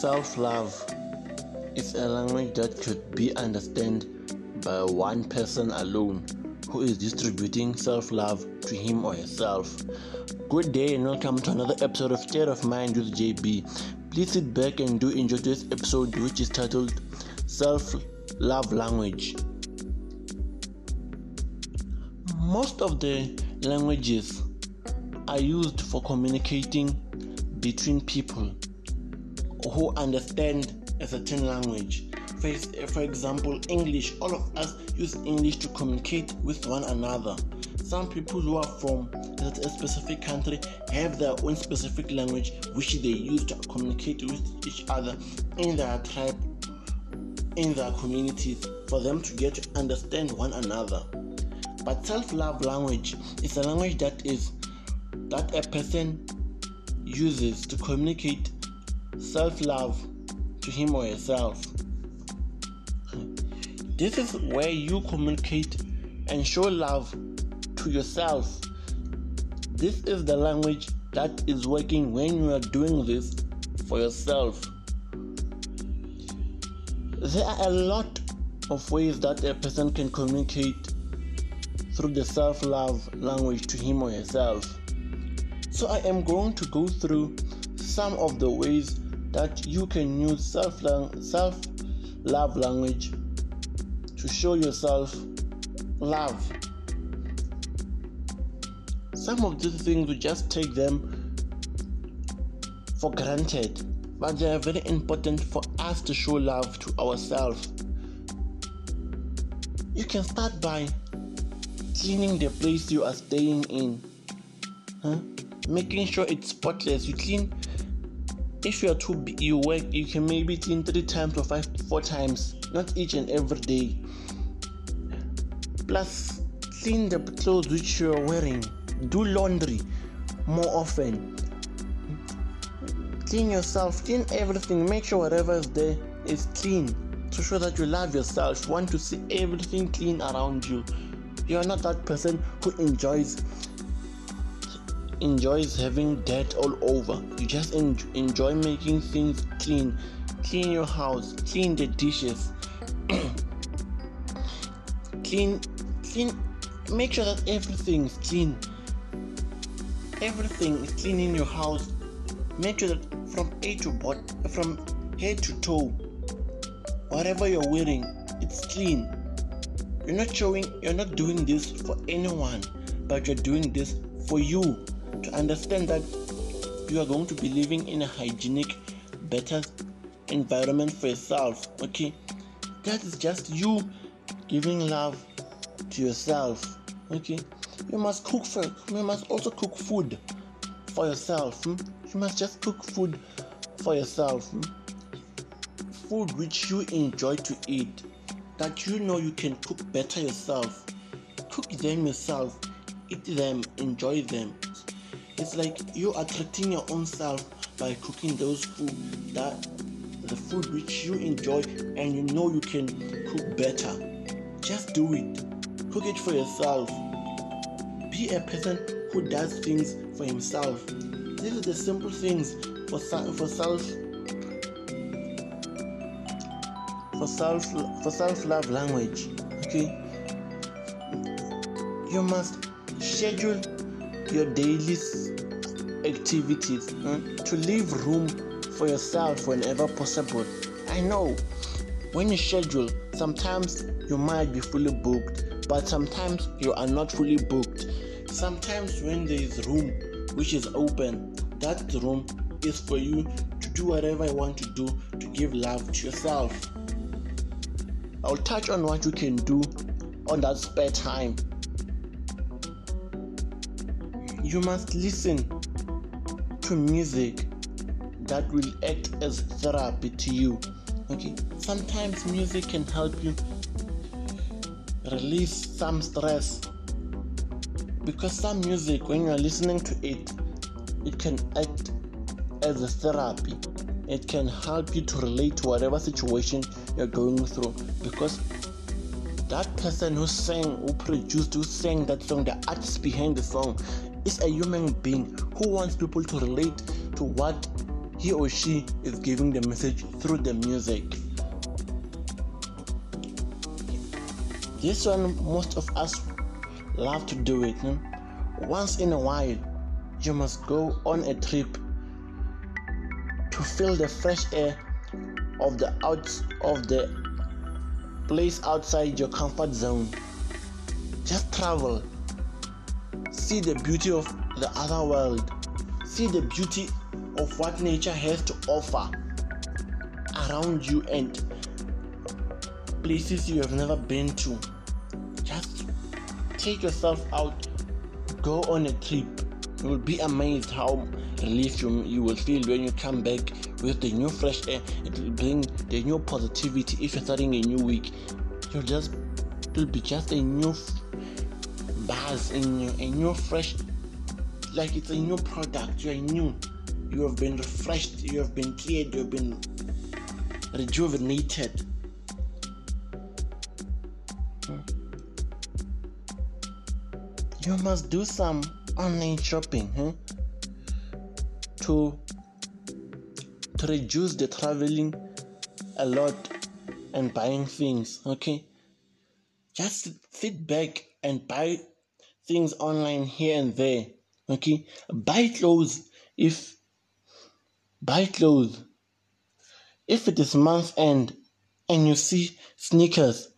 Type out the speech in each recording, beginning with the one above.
Self love is a language that could be understood by one person alone who is distributing self love to him or herself. Good day and welcome to another episode of State of Mind with JB. Please sit back and do enjoy this episode, which is titled Self Love Language. Most of the languages are used for communicating between people who understand a certain language. For, for example, English. All of us use English to communicate with one another. Some people who are from a specific country have their own specific language which they use to communicate with each other in their tribe, in their communities, for them to get to understand one another. But self-love language is a language that is that a person uses to communicate self love to him or herself. This is where you communicate and show love to yourself. This is the language that is working when you are doing this for yourself. There are a lot of ways that a person can communicate through the self love language to him or herself. So, I am going to go through some of the ways that you can use self love language to show yourself love. Some of these things we just take them for granted, but they are very important for us to show love to ourselves. You can start by cleaning the place you are staying in, huh? making sure it's spotless. You clean if you are too big, you work, you can maybe clean three times or five, four times, not each and every day. Plus, clean the clothes which you are wearing. Do laundry more often. Clean yourself, clean everything. Make sure whatever is there is clean to show that you love yourself. Want to see everything clean around you. You are not that person who enjoys enjoys having dirt all over. You just en- enjoy making things clean. Clean your house, clean the dishes, clean, clean. Make sure that everything is clean. Everything is clean in your house. Make sure that from A to bottom, from head to toe, whatever you're wearing, it's clean. You're not showing, you're not doing this for anyone, but you're doing this for you to understand that you are going to be living in a hygienic, better environment for yourself. Okay, that is just you giving love to yourself. Okay, you must cook for you must also cook food for yourself. Hmm? You must just cook food for yourself. Hmm? Food which you enjoy to eat, that you know you can cook better yourself. Cook them yourself, eat them, enjoy them. It's like you are treating your own self by cooking those food that the food which you enjoy and you know you can cook better. Just do it. Cook it for yourself. Be a person who does things for himself. These are the simple things for for self for self for self love language. Okay. You must schedule your daily activities to leave room for yourself whenever possible. I know when you schedule, sometimes you might be fully booked, but sometimes you are not fully booked. Sometimes when there is room which is open, that room is for you to do whatever you want to do to give love to yourself. I'll touch on what you can do on that spare time. You must listen to music that will act as therapy to you. Okay, sometimes music can help you release some stress because some music, when you are listening to it, it can act as a therapy. It can help you to relate to whatever situation you're going through because that person who sang, who produced, who sang that song, the artist behind the song, is a human being who wants people to relate to what he or she is giving the message through the music. This one, most of us love to do it. Hmm? Once in a while, you must go on a trip to feel the fresh air of the out of the place outside your comfort zone. Just travel. See the beauty of the other world. See the beauty of what nature has to offer around you and places you have never been to. Just take yourself out, go on a trip. You will be amazed how relief you, you will feel when you come back with the new fresh air. It will bring the new positivity if you're starting a new week. You'll just it will be just a new buzz in you, a new fresh like it's a new product, you're new. You have been refreshed, you have been cleared, you have been rejuvenated. You must do some online shopping huh? to to reduce the traveling a lot and buying things okay? Just sit back and buy things online here and there okay? Buy clothes if buy clothes if it is month end and you see sneakers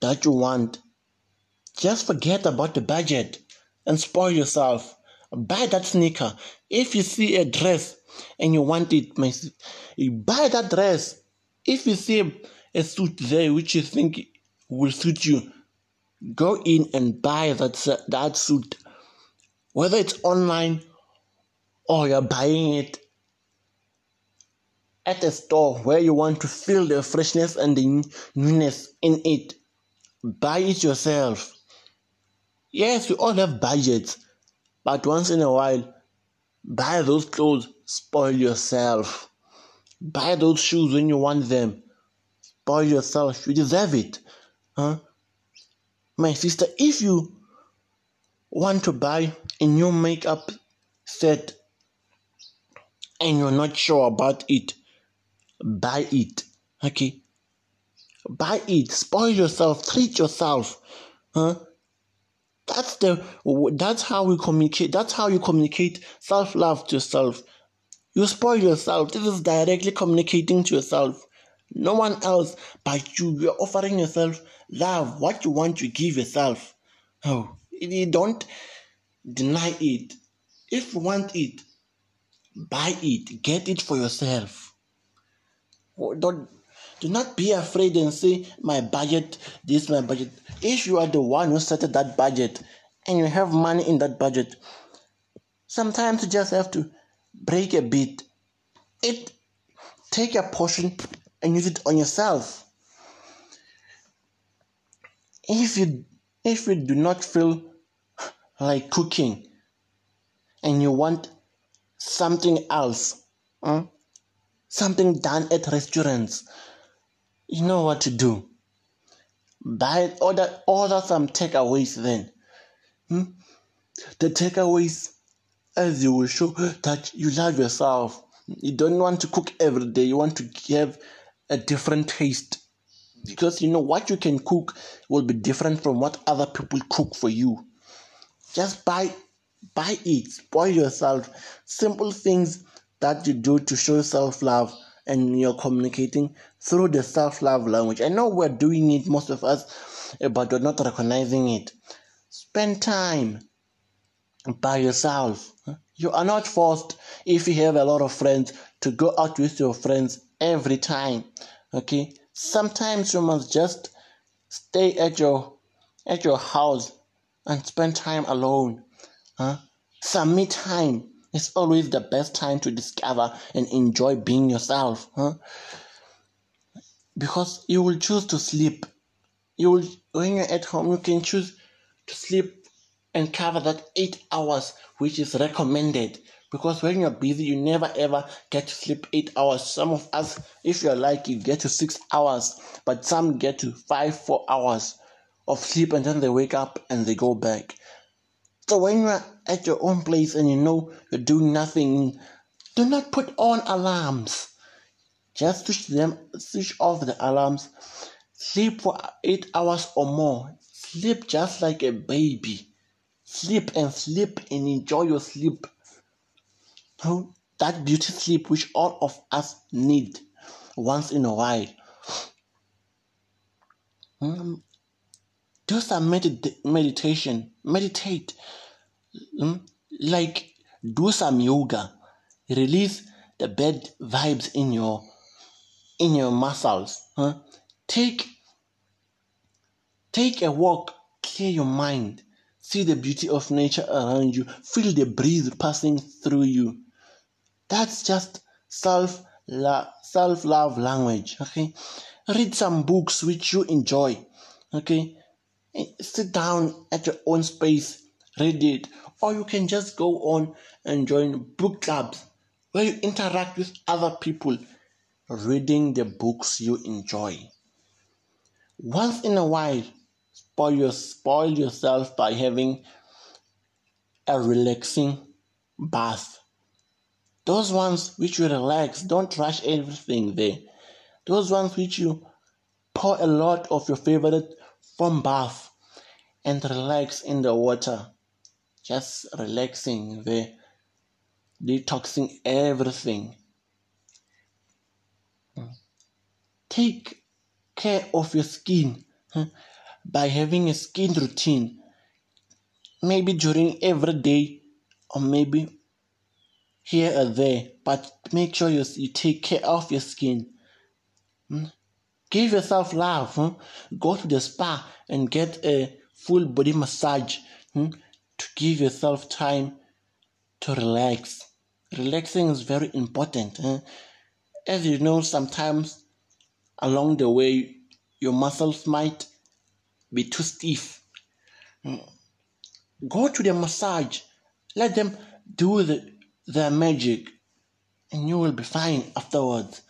that you want. Just forget about the budget and spoil yourself. Buy that sneaker. If you see a dress and you want it, buy that dress. If you see a suit there which you think will suit you, go in and buy that, that suit. Whether it's online or you're buying it at a store where you want to feel the freshness and the newness in it, buy it yourself Yes, we all have budgets, but once in a while, buy those clothes, spoil yourself. Buy those shoes when you want them. Spoil yourself. You deserve it. Huh? My sister, if you want to buy a new makeup set and you're not sure about it, buy it. Okay? Buy it. Spoil yourself. Treat yourself. Huh? That's the that's how we communicate. That's how you communicate self-love to yourself. You spoil yourself. This is directly communicating to yourself. No one else but you. You're offering yourself love, what you want to give yourself. Oh, you don't deny it. If you want it, buy it. Get it for yourself. Don't do not be afraid and say, My budget, this, my budget. If you are the one who started that budget and you have money in that budget, sometimes you just have to break a bit. It take a portion and use it on yourself. If you if you do not feel like cooking and you want something else, hmm, something done at restaurants, you know what to do. Buy order order some takeaways then. Hmm? The takeaways as you will show that you love yourself. You don't want to cook every day, you want to have a different taste. Because you know what you can cook will be different from what other people cook for you. Just buy buy it, spoil yourself. Simple things that you do to show self love and you're communicating through the self love language. I know we're doing it, most of us, eh, but we're not recognizing it. Spend time by yourself. You are not forced, if you have a lot of friends, to go out with your friends every time. Okay? Sometimes you must just stay at your at your house and spend time alone. Huh? Some me time it's always the best time to discover and enjoy being yourself. Huh? Because you will choose to sleep. You will when you're at home you can choose to sleep and cover that eight hours which is recommended Because when you're busy, you never ever get to sleep eight hours. Some of us, if you're lucky, get to six hours, but some get to five, four hours of sleep and then they wake up and they go back. So when you're at your own place and you know you're doing nothing, do not put on alarms. Just switch them, switch off the alarms. Sleep for eight hours or more. Sleep just like a baby. Sleep and sleep and enjoy your sleep. That beauty sleep which all of us need once in a while. Um, do some medit- meditation. Meditate. Um, like do some yoga. Release the bad vibes in your in your muscles. Huh? Take take a walk, clear your mind, see the beauty of nature around you, feel the breeze passing through you. That's just self self love language. Okay, read some books which you enjoy. Okay, sit down at your own space, read it, or you can just go on and join book clubs where you interact with other people reading the books you enjoy. Once in a while, spoil, your, spoil yourself by having a relaxing bath. Those ones which you relax, don't rush everything there. Those ones which you pour a lot of your favorite from bath and relax in the water. Just relaxing there, detoxing everything. Mm. Take care of your skin by having a skin routine. Maybe during every day or maybe here or there, but make sure you, you take care of your skin. Mm. Give yourself love. Go to the spa and get a full body massage hmm, to give yourself time to relax. Relaxing is very important. Hmm. As you know, sometimes along the way, your muscles might be too stiff. Hmm. Go to the massage, let them do the, their magic, and you will be fine afterwards.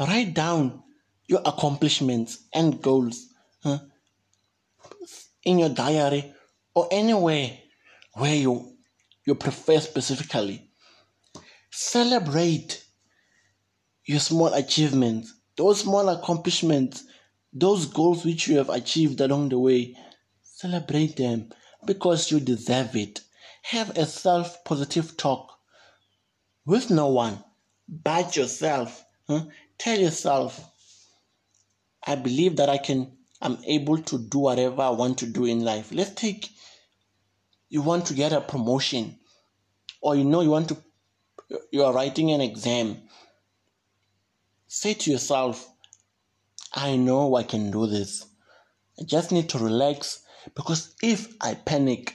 Write down your accomplishments and goals huh, in your diary or anywhere where you, you prefer specifically. Celebrate your small achievements those small accomplishments, those goals which you have achieved along the way, celebrate them because you deserve it. Have a self positive talk with no one but yourself. Huh? Tell yourself, I believe that I can, I'm able to do whatever I want to do in life. Let's take, you want to get a promotion, or you know you want to, you are writing an exam Say to yourself, I know I can do this. I just need to relax because if I panic,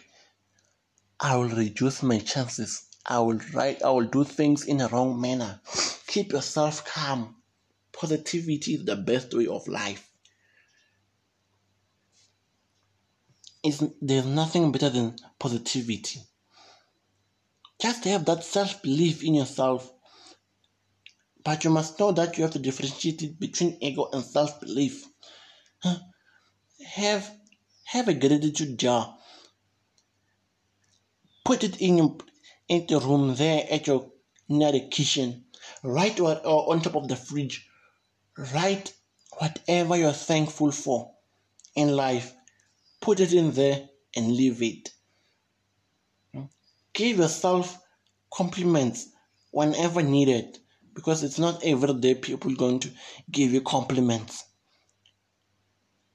I will reduce my chances. I will write, I will do things in a wrong manner. Keep yourself calm. Positivity is the best way of life. It's, there's nothing better than positivity. Just have that self belief in yourself but you must know that you have to differentiate it between ego and self belief. Have, have a gratitude jar. Put it in your, in the room there at your near the kitchen. Write what, or on top of the fridge. Write whatever you're thankful for in life. Put it in there and leave it. Give yourself compliments whenever needed because it's not every day people going to give you compliments.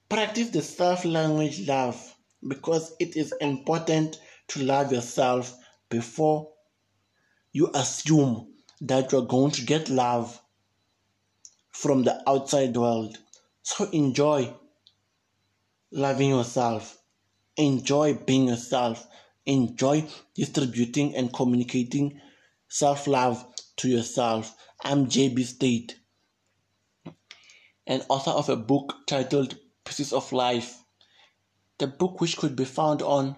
Practice the self language love because it is important to love yourself before you assume that you're going to get love from the outside world. So enjoy loving yourself, enjoy being yourself, enjoy distributing and communicating self love to yourself. I'm JB State, an author of a book titled Pieces of Life. The book, which could be found on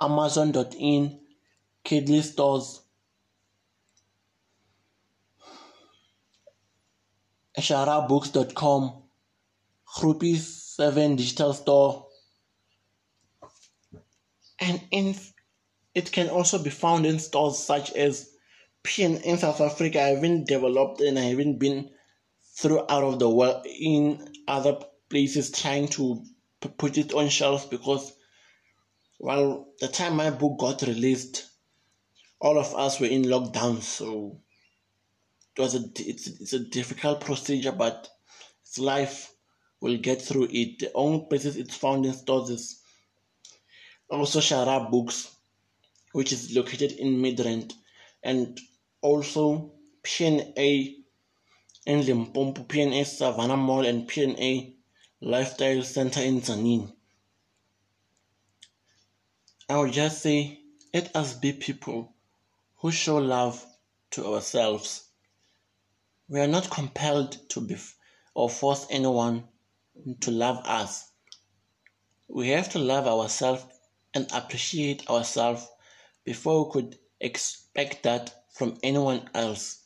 Amazon.in Kindle stores, sharabooks.com, Groupie 7 digital store, and in, it can also be found in stores such as PN in South Africa. I haven't developed and I haven't been throughout of the world in other places trying to put it on shelves because well the time my book got released all of us were in lockdown so it was a it's, it's a difficult procedure but it's life we'll get through it the only places it's found in stores is also Shara Books which is located in Midrand and also PNA in Limpopo, PNA Savannah Mall and PNA Lifestyle Center in Tzaneen. I would just say, let us be people who show love to ourselves. We are not compelled to be or force anyone to love us. We have to love ourselves and appreciate ourselves before we could expect that from anyone else.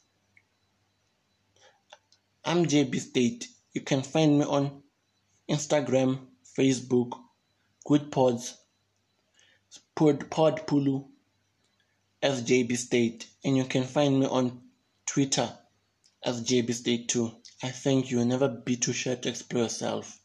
I'm JB State. You can find me on Instagram, Facebook, Goodpods, Pod, Pod Pulu, SJB State, and you can find me on Twitter as JB State too. I think you. Will never be too shy to explore yourself.